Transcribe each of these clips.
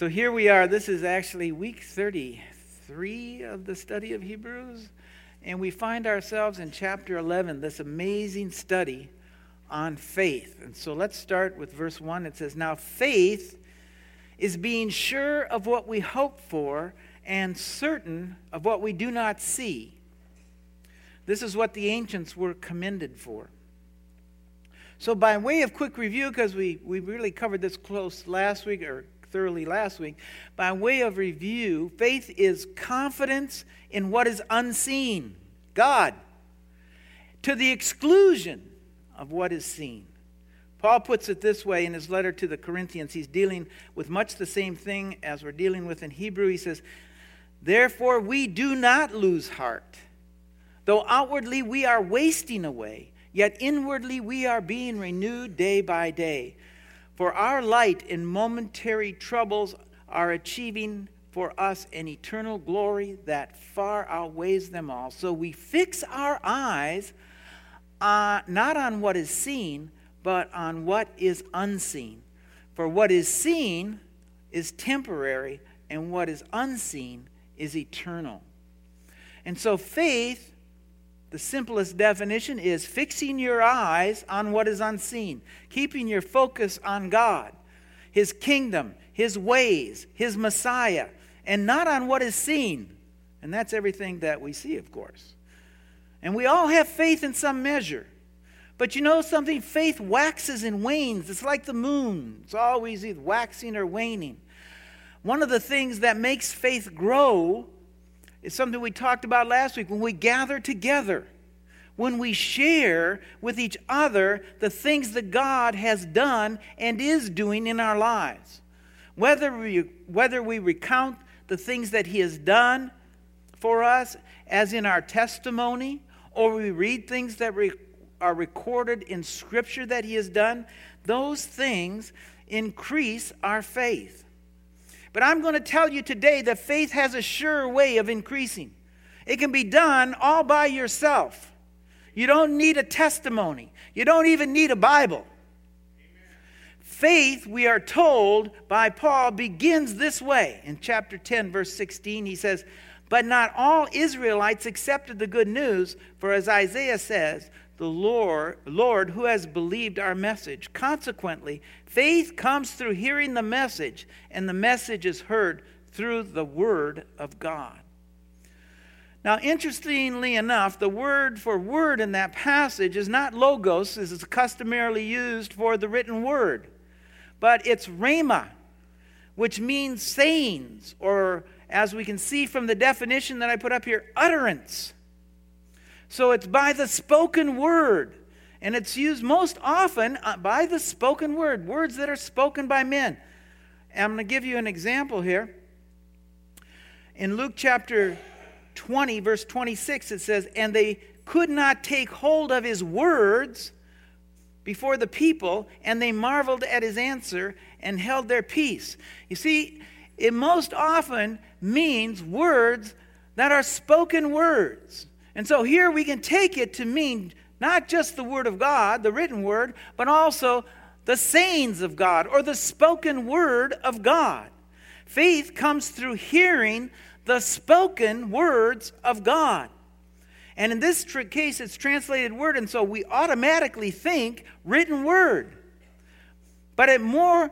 So here we are. This is actually week 33 of the study of Hebrews. And we find ourselves in chapter 11, this amazing study on faith. And so let's start with verse 1. It says, Now faith is being sure of what we hope for and certain of what we do not see. This is what the ancients were commended for. So, by way of quick review, because we, we really covered this close last week or thoroughly last week, by way of review, faith is confidence in what is unseen, God, to the exclusion of what is seen. Paul puts it this way in his letter to the Corinthians. He's dealing with much the same thing as we're dealing with in Hebrew. He says, Therefore, we do not lose heart. Though outwardly we are wasting away, yet inwardly we are being renewed day by day. For our light and momentary troubles are achieving for us an eternal glory that far outweighs them all. So we fix our eyes uh, not on what is seen, but on what is unseen. For what is seen is temporary, and what is unseen is eternal. And so faith, the simplest definition, is fixing your eyes on what is unseen, keeping your focus on God, His kingdom, His ways, His Messiah, and not on what is seen. And that's everything that we see, of course. And we all have faith in some measure. But you know something? Faith waxes and wanes. It's like the moon, it's always either waxing or waning. One of the things that makes faith grow is something we talked about last week when we gather together, when we share with each other the things that God has done and is doing in our lives. Whether we, whether we recount the things that He has done for us, as in our testimony, or we read things that re- are recorded in Scripture that He has done, those things increase our faith. But I'm going to tell you today that faith has a sure way of increasing. It can be done all by yourself. You don't need a testimony, you don't even need a Bible. Faith, we are told by Paul, begins this way. In chapter 10, verse 16, he says, But not all Israelites accepted the good news, for as Isaiah says, the Lord, Lord who has believed our message. Consequently, faith comes through hearing the message, and the message is heard through the word of God. Now, interestingly enough, the word for word in that passage is not logos, as is customarily used for the written word, but it's rhema, which means sayings, or as we can see from the definition that I put up here, utterance. So it's by the spoken word. And it's used most often uh, by the spoken word, words that are spoken by men. And I'm going to give you an example here. In Luke chapter 20, verse 26, it says, And they could not take hold of his words before the people, and they marveled at his answer and held their peace. You see, it most often means words that are spoken words. And so here we can take it to mean not just the Word of God, the written Word, but also the sayings of God or the spoken Word of God. Faith comes through hearing the spoken words of God. And in this tr- case, it's translated word, and so we automatically think written word. But it more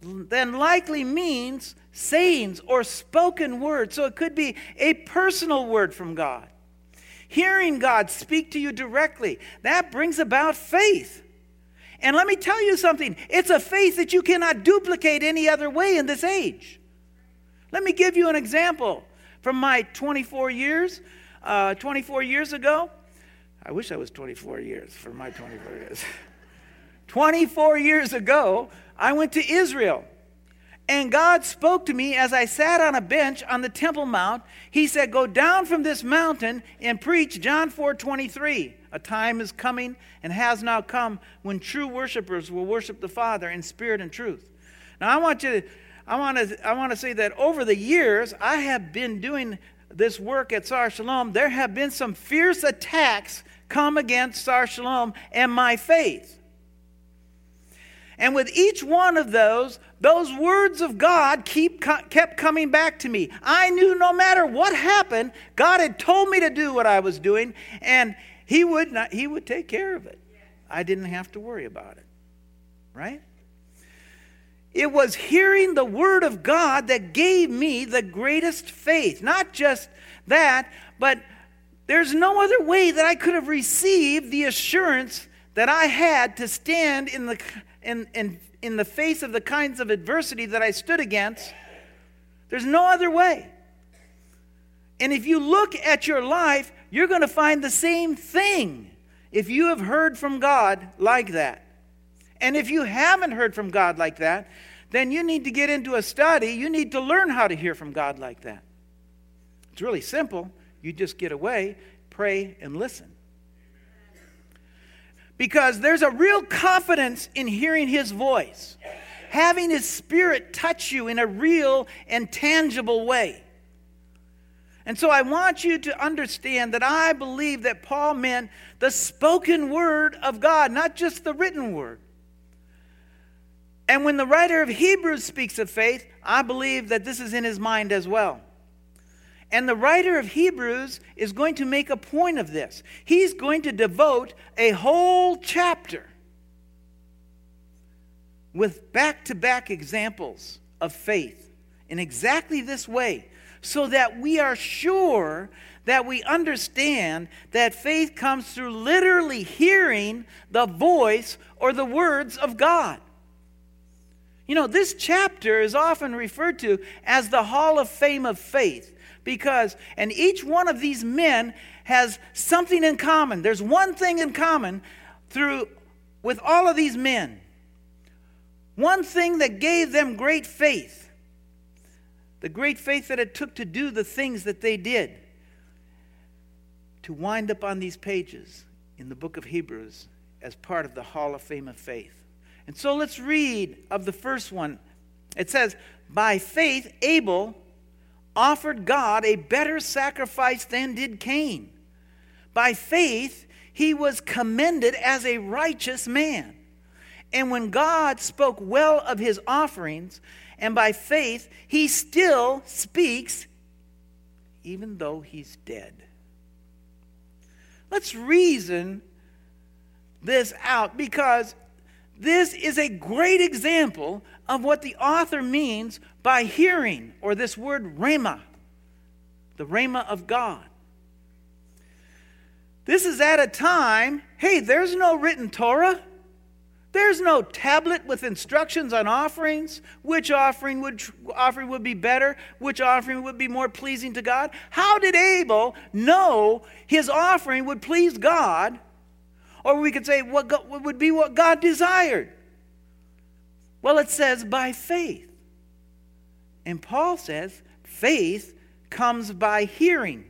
than likely means sayings or spoken word. So it could be a personal word from God hearing God speak to you directly. That brings about faith. And let me tell you something it's a faith that you cannot duplicate any other way in this age. Let me give you an example from my 24 years. Uh, 24 years ago, I wish I was 24 years for my 24 years. 24 years ago, I went to Israel and God spoke to me as I sat on a bench on the Temple Mount. He said, Go down from this mountain and preach John 4 23. A time is coming and has now come when true worshipers will worship the Father in spirit and truth. Now, I want you to, I want to, I want to say that over the years, I have been doing this work at Sar Shalom. There have been some fierce attacks come against Sar Shalom and my faith. And with each one of those, those words of God keep, kept coming back to me. I knew no matter what happened, God had told me to do what I was doing, and He would, not, he would take care of it. I didn't have to worry about it. Right? It was hearing the word of God that gave me the greatest faith. Not just that, but there's no other way that I could have received the assurance that I had to stand in the, in, in, in the face of the kinds of adversity that I stood against. There's no other way. And if you look at your life, you're going to find the same thing if you have heard from God like that. And if you haven't heard from God like that, then you need to get into a study. You need to learn how to hear from God like that. It's really simple. You just get away, pray, and listen because there's a real confidence in hearing his voice, having his spirit touch you in a real and tangible way. And so I want you to understand that I believe that Paul meant the spoken word of God, not just the written word. And when the writer of Hebrews speaks of faith, I believe that this is in his mind as well. And the writer of Hebrews is going to make a point of this. He's going to devote a whole chapter with back to back examples of faith in exactly this way, so that we are sure that we understand that faith comes through literally hearing the voice or the words of God. You know, this chapter is often referred to as the Hall of Fame of Faith because, and each one of these men has something in common. There's one thing in common through with all of these men. One thing that gave them great faith. The great faith that it took to do the things that they did. To wind up on these pages in the book of Hebrews as part of the Hall of Fame of Faith. And so let's read of the first one. It says, By faith, Abel offered God a better sacrifice than did Cain. By faith, he was commended as a righteous man. And when God spoke well of his offerings, and by faith, he still speaks even though he's dead. Let's reason this out because this is a great example of what the author means by hearing, or this word rhema, the rhema of God. This is at a time, hey, there's no written Torah. There's no tablet with instructions on offerings, which offering would offering would be better, which offering would be more pleasing to God. How did Abel know his offering would please God or we could say what, God, would be what God desired. Well, it says by faith. And Paul says faith comes by hearing.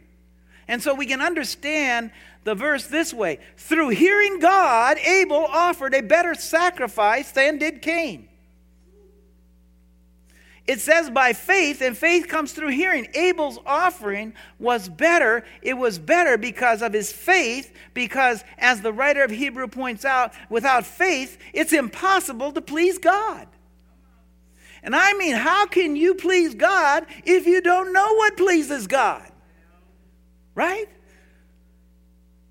And so we can understand the verse this way through hearing God, Abel offered a better sacrifice than did Cain. It says by faith, and faith comes through hearing. Abel's offering was better. It was better because of his faith, because, as the writer of Hebrew points out, without faith, it's impossible to please God. And I mean, how can you please God if you don't know what pleases God? Right?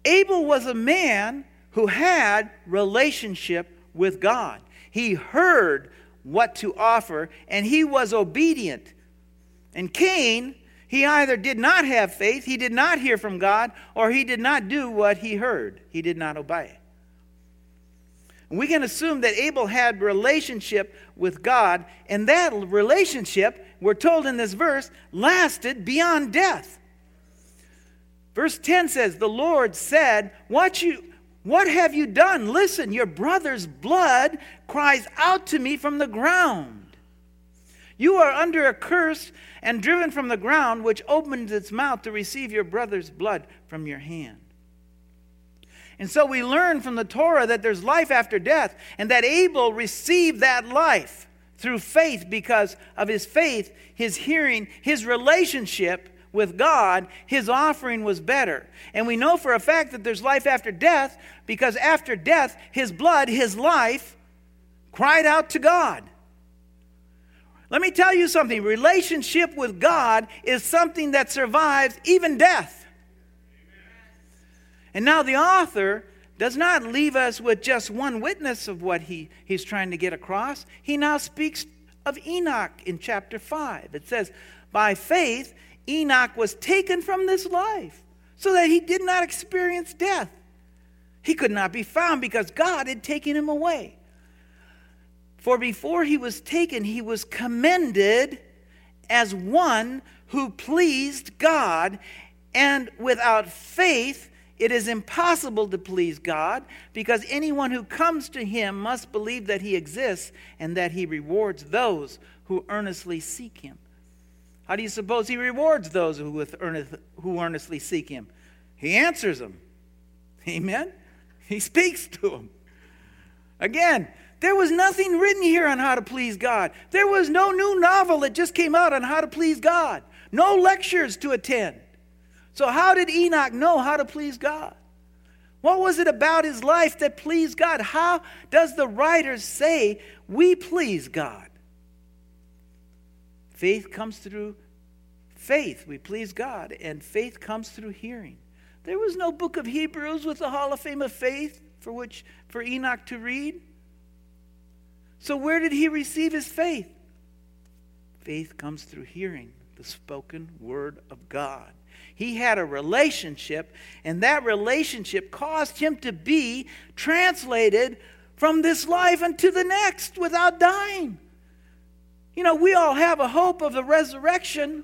Abel was a man who had relationship with God. He heard what to offer, and he was obedient. And Cain, he either did not have faith, he did not hear from God, or he did not do what he heard. He did not obey. We can assume that Abel had relationship with God, and that relationship, we're told in this verse, lasted beyond death. Verse 10 says, The Lord said, What you what have you done? Listen, your brother's blood cries out to me from the ground. You are under a curse and driven from the ground, which opens its mouth to receive your brother's blood from your hand. And so we learn from the Torah that there's life after death, and that Abel received that life through faith because of his faith, his hearing, his relationship with God, his offering was better. And we know for a fact that there's life after death because after death, his blood, his life, cried out to God. Let me tell you something relationship with God is something that survives even death. And now the author does not leave us with just one witness of what he, he's trying to get across. He now speaks of Enoch in chapter 5. It says, By faith, Enoch was taken from this life so that he did not experience death. He could not be found because God had taken him away. For before he was taken, he was commended as one who pleased God, and without faith, it is impossible to please God because anyone who comes to him must believe that he exists and that he rewards those who earnestly seek him. How do you suppose he rewards those who, earnest, who earnestly seek him? He answers them. Amen? He speaks to them. Again, there was nothing written here on how to please God. There was no new novel that just came out on how to please God, no lectures to attend. So, how did Enoch know how to please God? What was it about his life that pleased God? How does the writer say we please God? Faith comes through faith. We please God, and faith comes through hearing. There was no book of Hebrews with the Hall of Fame of Faith for which for Enoch to read. So where did he receive his faith? Faith comes through hearing the spoken word of God. He had a relationship, and that relationship caused him to be translated from this life into the next without dying. You know, we all have a hope of the resurrection.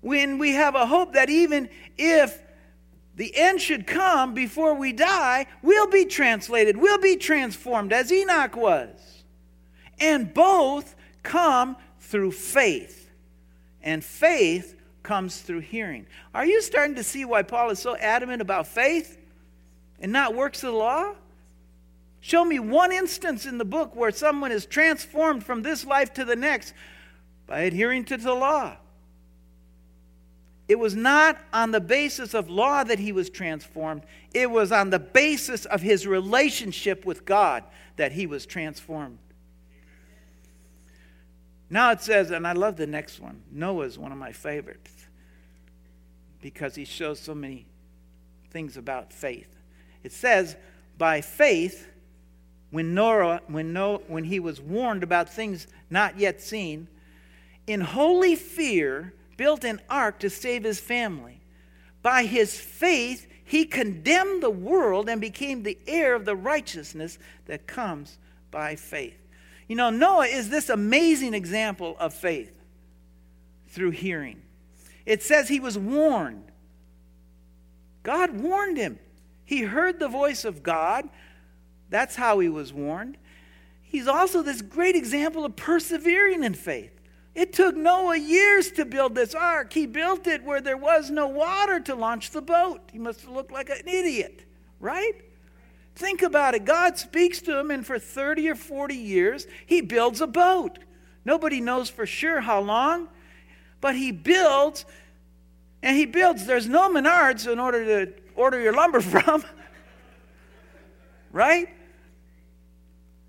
When we have a hope that even if the end should come before we die, we'll be translated, we'll be transformed as Enoch was. And both come through faith. And faith comes through hearing. Are you starting to see why Paul is so adamant about faith and not works of the law? Show me one instance in the book where someone is transformed from this life to the next by adhering to the law. It was not on the basis of law that he was transformed, it was on the basis of his relationship with God that he was transformed. Now it says, and I love the next one. Noah is one of my favorites because he shows so many things about faith. It says, by faith, when Noah, when, Noah, when he was warned about things not yet seen, in holy fear built an ark to save his family. By his faith, he condemned the world and became the heir of the righteousness that comes by faith. You know, Noah is this amazing example of faith through hearing. It says he was warned. God warned him. He heard the voice of God. That's how he was warned. He's also this great example of persevering in faith. It took Noah years to build this ark. He built it where there was no water to launch the boat. He must have looked like an idiot, right? Think about it. God speaks to him, and for 30 or 40 years, he builds a boat. Nobody knows for sure how long, but he builds, and he builds. There's no Menards in order to order your lumber from, right?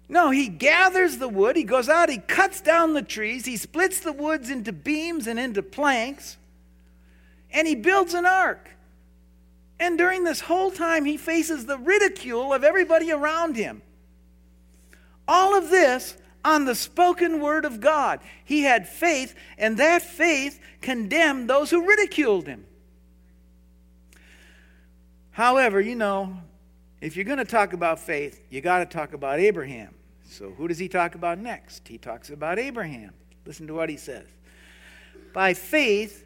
No, he gathers the wood, he goes out, he cuts down the trees, he splits the woods into beams and into planks, and he builds an ark. And during this whole time, he faces the ridicule of everybody around him. All of this on the spoken word of God. He had faith, and that faith condemned those who ridiculed him. However, you know, if you're going to talk about faith, you got to talk about Abraham. So, who does he talk about next? He talks about Abraham. Listen to what he says. By faith,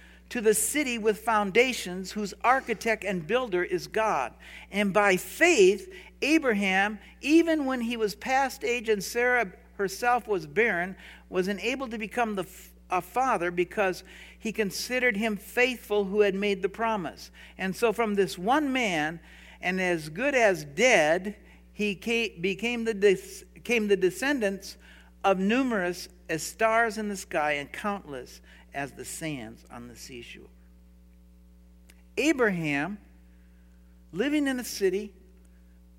to the city with foundations, whose architect and builder is God. And by faith, Abraham, even when he was past age and Sarah herself was barren, was enabled to become the a father because he considered him faithful who had made the promise. And so, from this one man, and as good as dead, he came, became the, became the descendants of numerous as stars in the sky and countless as the sands on the seashore. Abraham, living in a city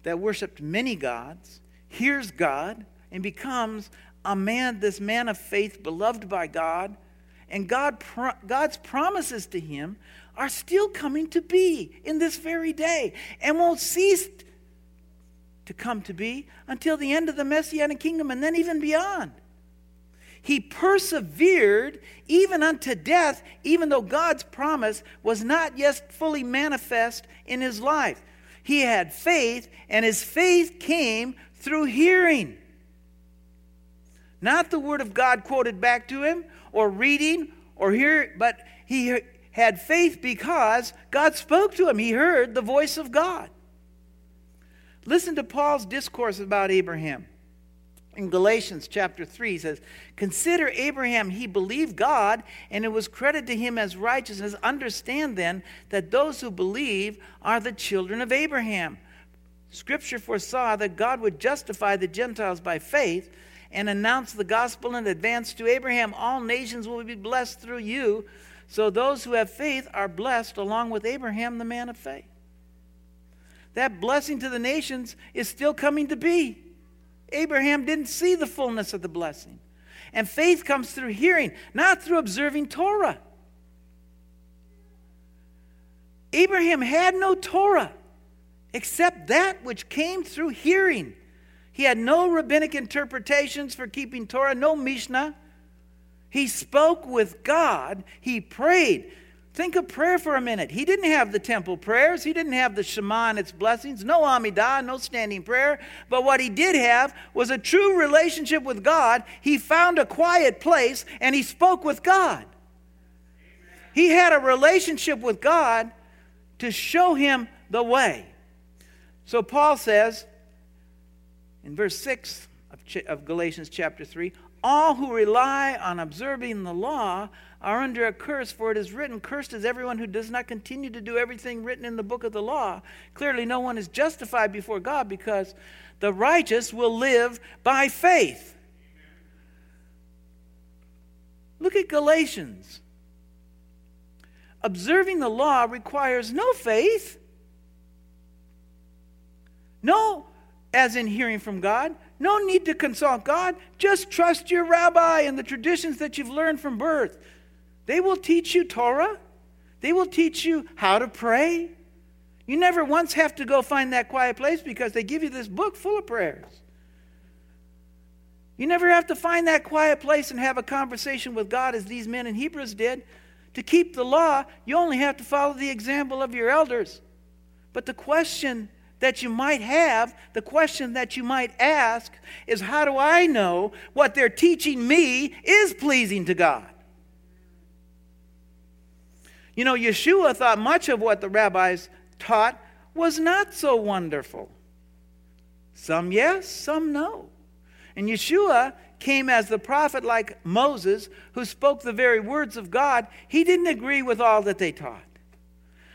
that worshiped many gods, hears God and becomes a man, this man of faith, beloved by God. And God, God's promises to him are still coming to be in this very day and won't cease to come to be until the end of the Messianic kingdom and then even beyond. He persevered even unto death, even though God's promise was not yet fully manifest in his life. He had faith, and his faith came through hearing. Not the word of God quoted back to him, or reading, or hear, but he had faith because God spoke to him. He heard the voice of God. Listen to Paul's discourse about Abraham. In Galatians chapter 3, he says, Consider Abraham, he believed God, and it was credited to him as righteousness. Understand then that those who believe are the children of Abraham. Scripture foresaw that God would justify the Gentiles by faith and announce the gospel in advance to Abraham. All nations will be blessed through you. So those who have faith are blessed along with Abraham, the man of faith. That blessing to the nations is still coming to be. Abraham didn't see the fullness of the blessing. And faith comes through hearing, not through observing Torah. Abraham had no Torah except that which came through hearing. He had no rabbinic interpretations for keeping Torah, no Mishnah. He spoke with God, he prayed. Think of prayer for a minute. He didn't have the temple prayers. He didn't have the Shema and its blessings. No Amidah, no standing prayer. But what he did have was a true relationship with God. He found a quiet place and he spoke with God. He had a relationship with God to show him the way. So Paul says in verse 6 of, Galatians chapter 3 all who rely on observing the law are under a curse, for it is written, Cursed is everyone who does not continue to do everything written in the book of the law. Clearly, no one is justified before God because the righteous will live by faith. Look at Galatians. Observing the law requires no faith, no, as in hearing from God, no need to consult God. Just trust your rabbi and the traditions that you've learned from birth. They will teach you Torah, they will teach you how to pray. You never once have to go find that quiet place because they give you this book full of prayers. You never have to find that quiet place and have a conversation with God as these men in Hebrews did. To keep the law, you only have to follow the example of your elders. But the question that you might have, the question that you might ask is how do I know what they're teaching me is pleasing to God? You know, Yeshua thought much of what the rabbis taught was not so wonderful. Some yes, some no. And Yeshua came as the prophet like Moses, who spoke the very words of God. He didn't agree with all that they taught.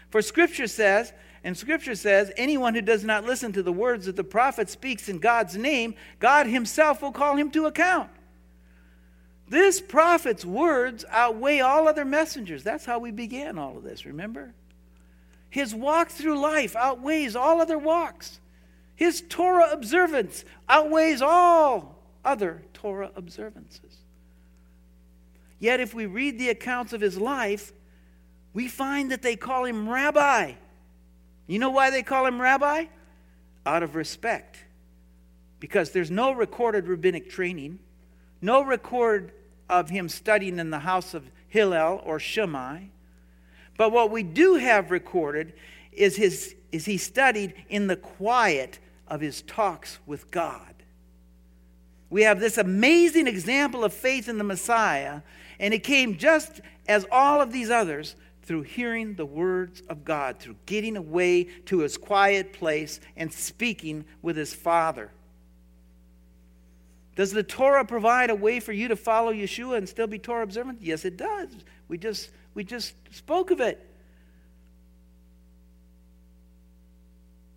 For Scripture says, and Scripture says, anyone who does not listen to the words that the prophet speaks in God's name, God himself will call him to account. This prophet's words outweigh all other messengers. That's how we began all of this, remember? His walk through life outweighs all other walks. His Torah observance outweighs all other Torah observances. Yet, if we read the accounts of his life, we find that they call him rabbi. You know why they call him rabbi? Out of respect. Because there's no recorded rabbinic training, no record of him studying in the house of Hillel or Shammai. But what we do have recorded is, his, is he studied in the quiet of his talks with God. We have this amazing example of faith in the Messiah, and it came just as all of these others through hearing the words of God, through getting away to his quiet place and speaking with his Father. Does the Torah provide a way for you to follow Yeshua and still be Torah observant? Yes, it does. We just, we just spoke of it.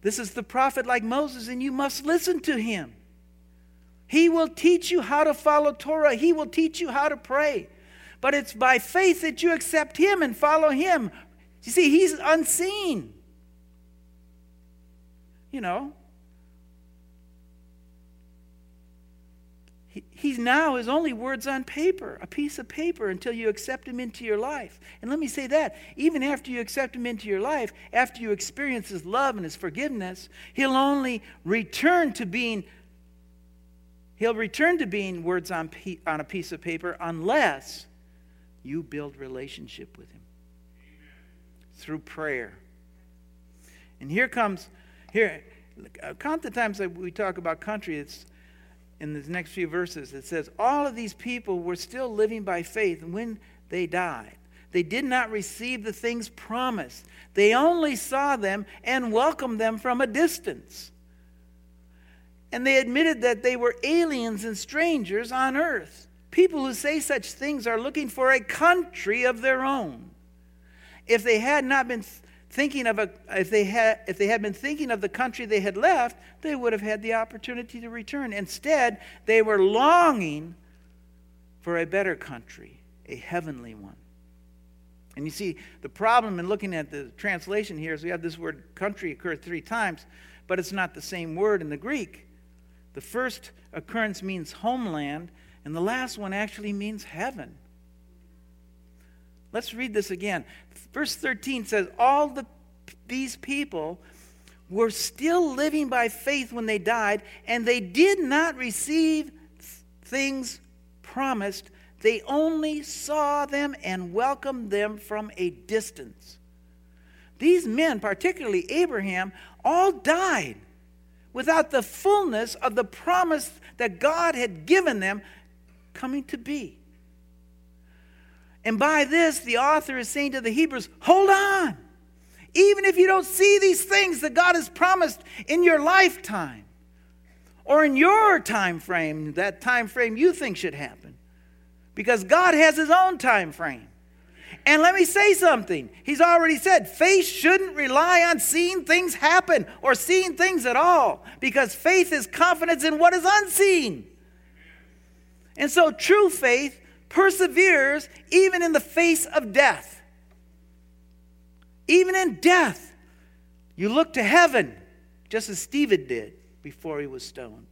This is the prophet like Moses, and you must listen to him. He will teach you how to follow Torah, he will teach you how to pray. But it's by faith that you accept him and follow him. You see, he's unseen. You know, He, now is only words on paper, a piece of paper, until you accept him into your life. And let me say that even after you accept him into your life, after you experience his love and his forgiveness, he'll only return to being he'll return to being words on, on a piece of paper unless you build relationship with him through prayer. And here comes here uh, count the times that we talk about country it's in the next few verses, it says, All of these people were still living by faith when they died. They did not receive the things promised, they only saw them and welcomed them from a distance. And they admitted that they were aliens and strangers on earth. People who say such things are looking for a country of their own. If they had not been thinking of a if they had if they had been thinking of the country they had left they would have had the opportunity to return. Instead they were longing for a better country a heavenly one. And you see the problem in looking at the translation here is we have this word country occur three times but it's not the same word in the greek. The first occurrence means homeland and the last one actually means heaven Let's read this again. Verse 13 says, All the, these people were still living by faith when they died, and they did not receive things promised. They only saw them and welcomed them from a distance. These men, particularly Abraham, all died without the fullness of the promise that God had given them coming to be. And by this, the author is saying to the Hebrews, hold on. Even if you don't see these things that God has promised in your lifetime or in your time frame, that time frame you think should happen. Because God has his own time frame. And let me say something. He's already said faith shouldn't rely on seeing things happen or seeing things at all because faith is confidence in what is unseen. And so true faith perseveres even in the face of death. Even in death, you look to heaven, just as Stephen did before he was stoned,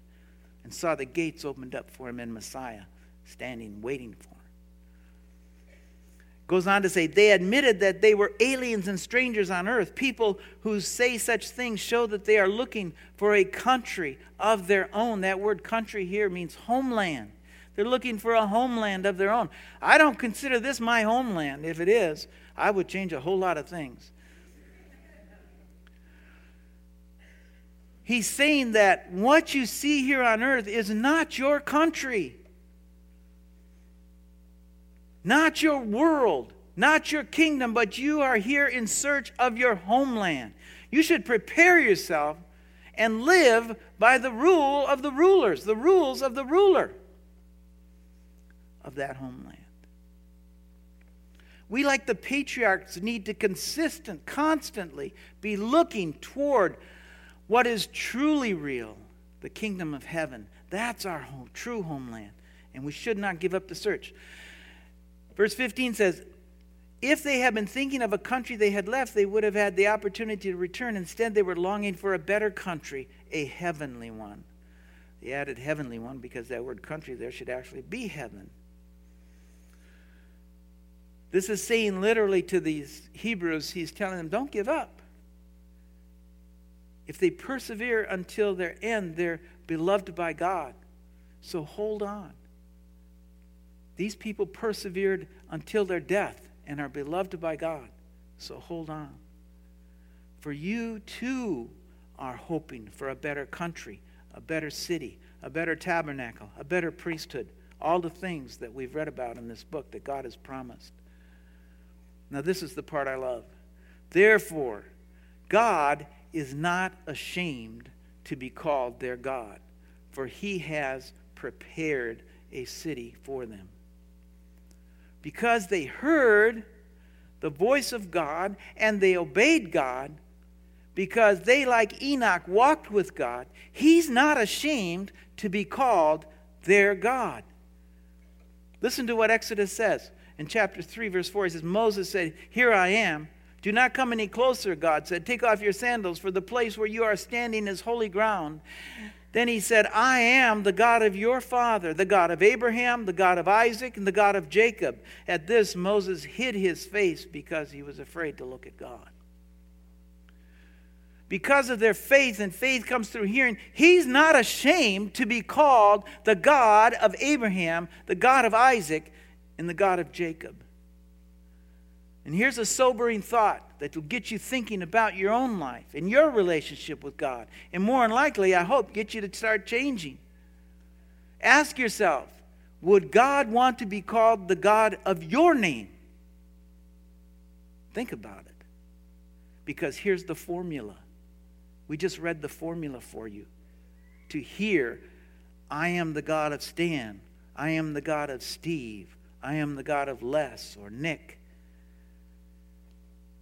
and saw the gates opened up for him and Messiah standing waiting for him. Goes on to say, they admitted that they were aliens and strangers on earth. People who say such things show that they are looking for a country of their own. That word country here means homeland. They're looking for a homeland of their own. I don't consider this my homeland. If it is, I would change a whole lot of things. He's saying that what you see here on earth is not your country, not your world, not your kingdom, but you are here in search of your homeland. You should prepare yourself and live by the rule of the rulers, the rules of the ruler of that homeland. We, like the patriarchs, need to consistent, constantly be looking toward what is truly real, the kingdom of heaven. That's our home, true homeland, and we should not give up the search. Verse 15 says, if they had been thinking of a country they had left, they would have had the opportunity to return. Instead, they were longing for a better country, a heavenly one. They added heavenly one because that word country there should actually be heaven. This is saying literally to these Hebrews, he's telling them, don't give up. If they persevere until their end, they're beloved by God. So hold on. These people persevered until their death and are beloved by God. So hold on. For you too are hoping for a better country, a better city, a better tabernacle, a better priesthood, all the things that we've read about in this book that God has promised. Now, this is the part I love. Therefore, God is not ashamed to be called their God, for he has prepared a city for them. Because they heard the voice of God and they obeyed God, because they, like Enoch, walked with God, he's not ashamed to be called their God. Listen to what Exodus says in chapter 3, verse 4. He says, Moses said, Here I am. Do not come any closer, God said. Take off your sandals, for the place where you are standing is holy ground. Then he said, I am the God of your father, the God of Abraham, the God of Isaac, and the God of Jacob. At this, Moses hid his face because he was afraid to look at God. Because of their faith, and faith comes through hearing, he's not ashamed to be called the God of Abraham, the God of Isaac, and the God of Jacob. And here's a sobering thought that will get you thinking about your own life and your relationship with God. And more than likely, I hope, get you to start changing. Ask yourself would God want to be called the God of your name? Think about it. Because here's the formula. We just read the formula for you. To hear, I am the God of Stan, I am the God of Steve, I am the God of Les or Nick.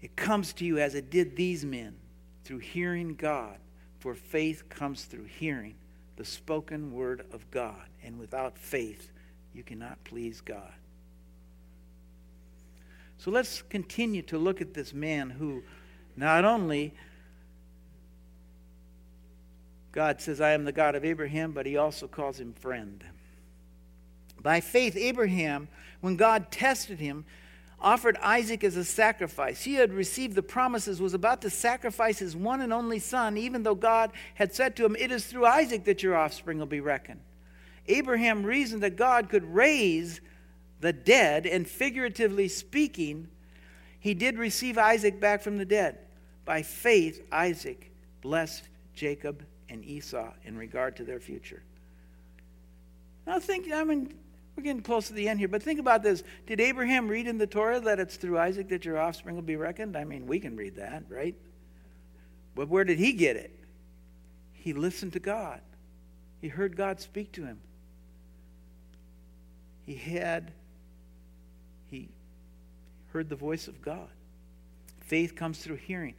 It comes to you as it did these men through hearing God, for faith comes through hearing the spoken word of God. And without faith, you cannot please God. So let's continue to look at this man who not only God says, I am the God of Abraham, but he also calls him friend. By faith, Abraham, when God tested him, offered Isaac as a sacrifice. He had received the promises, was about to sacrifice his one and only son, even though God had said to him, It is through Isaac that your offspring will be reckoned. Abraham reasoned that God could raise the dead, and figuratively speaking, he did receive Isaac back from the dead. By faith, Isaac blessed Jacob and Esau in regard to their future. Now, think, I mean, we're getting close to the end here, but think about this. Did Abraham read in the Torah that it's through Isaac that your offspring will be reckoned? I mean, we can read that, right? But where did he get it? He listened to God, he heard God speak to him. He had, he heard the voice of God. Faith comes through hearing.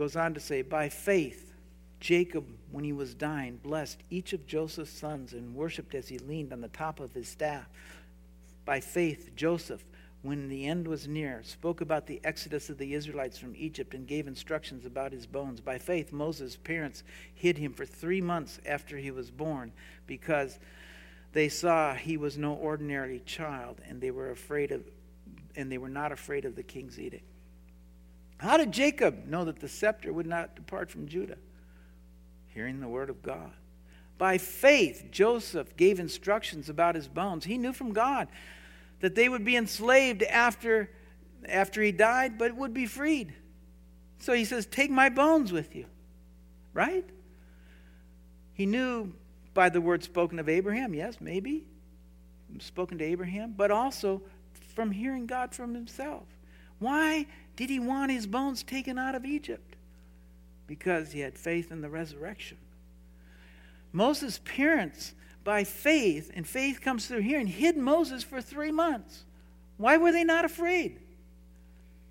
Goes on to say, by faith, Jacob, when he was dying, blessed each of Joseph's sons and worshiped as he leaned on the top of his staff. By faith, Joseph, when the end was near, spoke about the exodus of the Israelites from Egypt and gave instructions about his bones. By faith, Moses' parents hid him for three months after he was born because they saw he was no ordinary child and they were afraid of and they were not afraid of the king's edict. How did Jacob know that the scepter would not depart from Judah? hearing the word of God. By faith, Joseph gave instructions about his bones. He knew from God that they would be enslaved after, after he died, but would be freed. So he says, Take my bones with you. Right? He knew by the word spoken of Abraham, yes, maybe, spoken to Abraham, but also from hearing God from himself. Why did he want his bones taken out of Egypt? because he had faith in the resurrection. Moses' parents, by faith, and faith comes through hearing, hid Moses for three months. Why were they not afraid?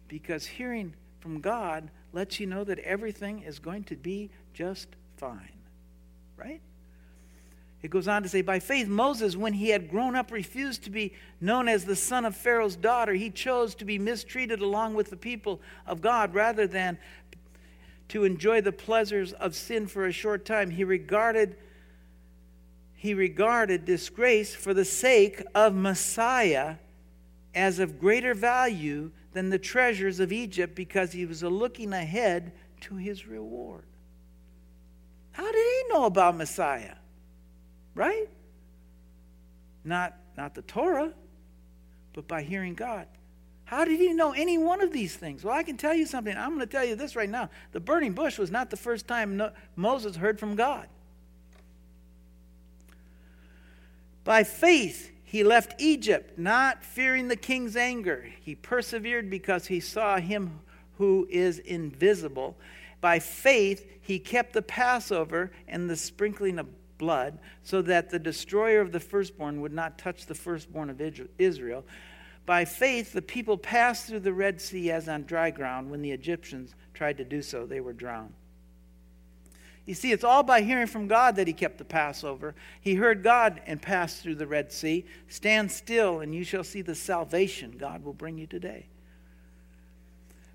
Because hearing from God lets you know that everything is going to be just fine. Right? It goes on to say, by faith, Moses, when he had grown up, refused to be known as the son of Pharaoh's daughter. He chose to be mistreated along with the people of God rather than to enjoy the pleasures of sin for a short time. He regarded he regarded disgrace for the sake of Messiah as of greater value than the treasures of Egypt because he was looking ahead to his reward. How did he know about Messiah? Right? Not, not the Torah, but by hearing God. How did he know any one of these things? Well, I can tell you something. I'm going to tell you this right now. The burning bush was not the first time Moses heard from God. By faith, he left Egypt, not fearing the king's anger. He persevered because he saw him who is invisible. By faith, he kept the Passover and the sprinkling of blood, so that the destroyer of the firstborn would not touch the firstborn of Israel. By faith, the people passed through the Red Sea as on dry ground. When the Egyptians tried to do so, they were drowned. You see, it's all by hearing from God that he kept the Passover. He heard God and passed through the Red Sea. Stand still, and you shall see the salvation God will bring you today.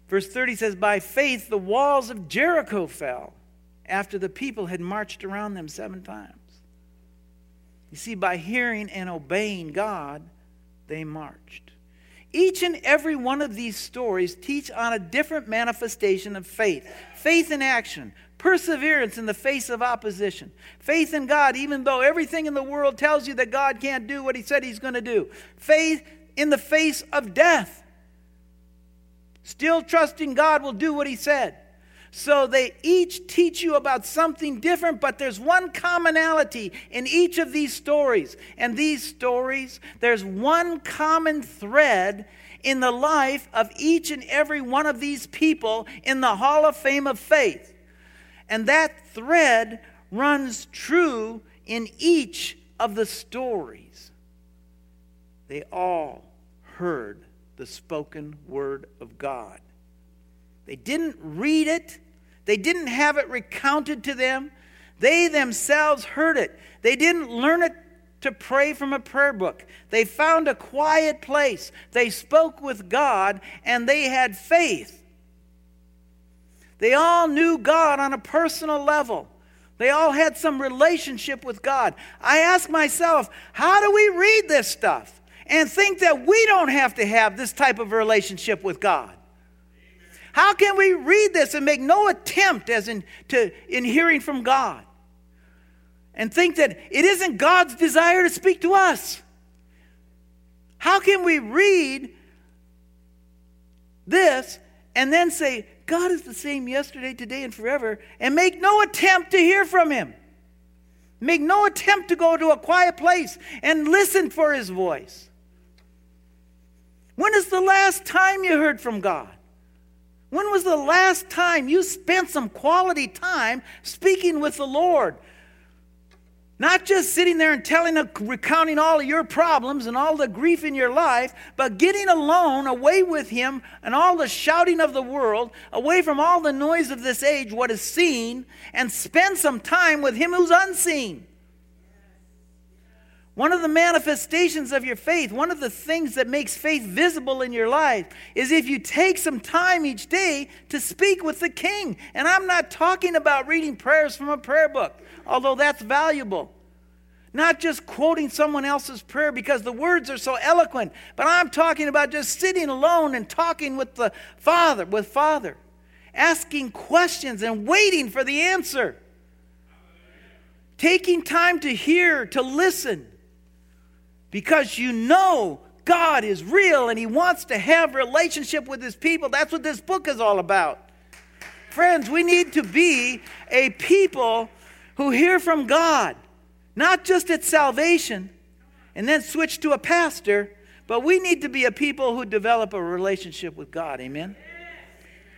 Verse 30 says, By faith the walls of Jericho fell after the people had marched around them seven times. You see, by hearing and obeying God, they marched. Each and every one of these stories teach on a different manifestation of faith faith in action, perseverance in the face of opposition, faith in God, even though everything in the world tells you that God can't do what He said He's going to do, faith in the face of death, still trusting God will do what He said. So they each teach you about something different, but there's one commonality in each of these stories. And these stories, there's one common thread in the life of each and every one of these people in the Hall of Fame of Faith. And that thread runs true in each of the stories. They all heard the spoken word of God. They didn't read it, they didn't have it recounted to them. They themselves heard it. They didn't learn it to pray from a prayer book. They found a quiet place. They spoke with God and they had faith. They all knew God on a personal level. They all had some relationship with God. I ask myself, how do we read this stuff and think that we don't have to have this type of relationship with God? How can we read this and make no attempt as in, to, in hearing from God? And think that it isn't God's desire to speak to us. How can we read this and then say, God is the same yesterday, today, and forever, and make no attempt to hear from Him. Make no attempt to go to a quiet place and listen for His voice. When is the last time you heard from God? When was the last time you spent some quality time speaking with the Lord? Not just sitting there and telling, recounting all of your problems and all the grief in your life, but getting alone, away with Him and all the shouting of the world, away from all the noise of this age, what is seen, and spend some time with Him who's unseen. One of the manifestations of your faith, one of the things that makes faith visible in your life, is if you take some time each day to speak with the King. And I'm not talking about reading prayers from a prayer book although that's valuable. Not just quoting someone else's prayer because the words are so eloquent, but I'm talking about just sitting alone and talking with the Father, with Father, asking questions and waiting for the answer. Taking time to hear, to listen, because you know God is real and He wants to have relationship with His people. That's what this book is all about. Friends, we need to be a people who hear from God, not just at salvation and then switch to a pastor, but we need to be a people who develop a relationship with God. Amen?